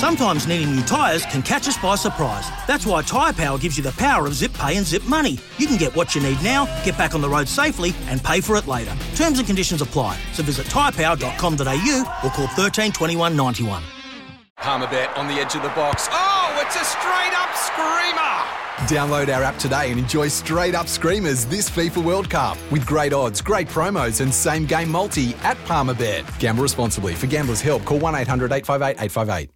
Sometimes needing new tyres can catch us by surprise. That's why Tyre Power gives you the power of zip pay and zip money. You can get what you need now, get back on the road safely, and pay for it later. Terms and conditions apply. So visit tyrepower.com.au or call 13 21 91. Palmerbet on the edge of the box. Oh, it's a straight up screamer! Download our app today and enjoy straight up screamers this FIFA World Cup with great odds, great promos, and same game multi at Palmerbet. Gamble responsibly. For gamblers' help, call 1 800 858 858.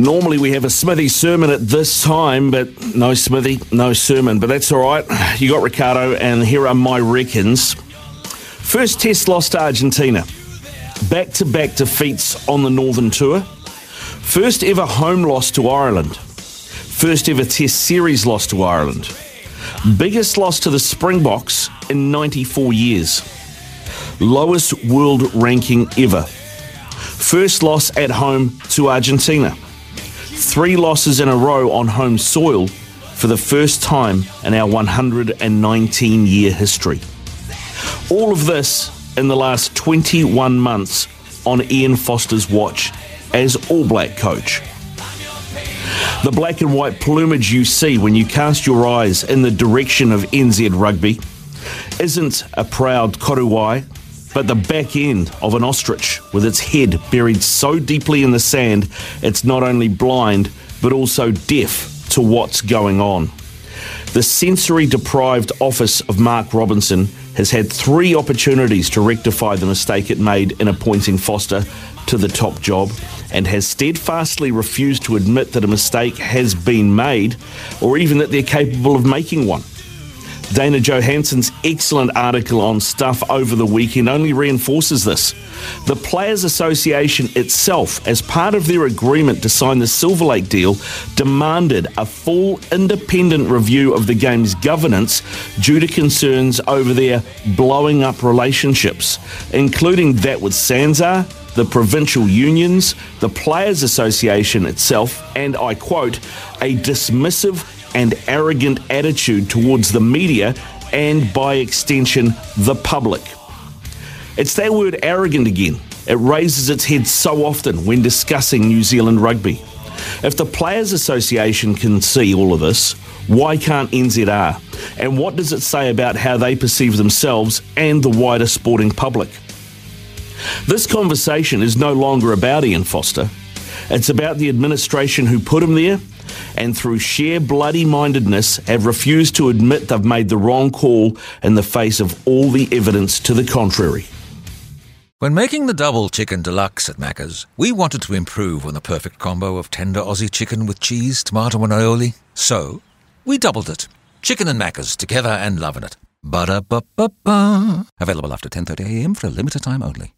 Normally we have a Smithy sermon at this time, but no Smithy, no sermon. But that's all right. You got Ricardo, and here are my reckons. First test loss to Argentina. Back to back defeats on the Northern Tour. First ever home loss to Ireland. First ever test series loss to Ireland. Biggest loss to the Springboks in 94 years. Lowest world ranking ever. First loss at home to Argentina three losses in a row on home soil for the first time in our 119 year history. All of this in the last 21 months on Ian Foster's watch as All Black coach. The black and white plumage you see when you cast your eyes in the direction of NZ rugby isn't a proud Korowai but the back end of an ostrich with its head buried so deeply in the sand it's not only blind but also deaf to what's going on. The sensory deprived office of Mark Robinson has had three opportunities to rectify the mistake it made in appointing Foster to the top job and has steadfastly refused to admit that a mistake has been made or even that they're capable of making one. Dana Johannsen's excellent article on stuff over the weekend only reinforces this. The Players Association itself, as part of their agreement to sign the Silver Lake deal, demanded a full independent review of the game's governance due to concerns over their blowing up relationships, including that with SANZAAR, the provincial unions, the Players Association itself, and I quote, a dismissive and arrogant attitude towards the media and, by extension, the public. It's that word arrogant again. It raises its head so often when discussing New Zealand rugby. If the Players Association can see all of this, why can't NZR? And what does it say about how they perceive themselves and the wider sporting public? This conversation is no longer about Ian Foster. It's about the administration who put him there and through sheer bloody mindedness have refused to admit they've made the wrong call in the face of all the evidence to the contrary. When making the double chicken deluxe at Macca's, we wanted to improve on the perfect combo of tender Aussie chicken with cheese, tomato, and aioli. So, we doubled it. Chicken and Macca's together and loving it. Ba-da-ba-ba-ba. Available after 10.30am for a limited time only.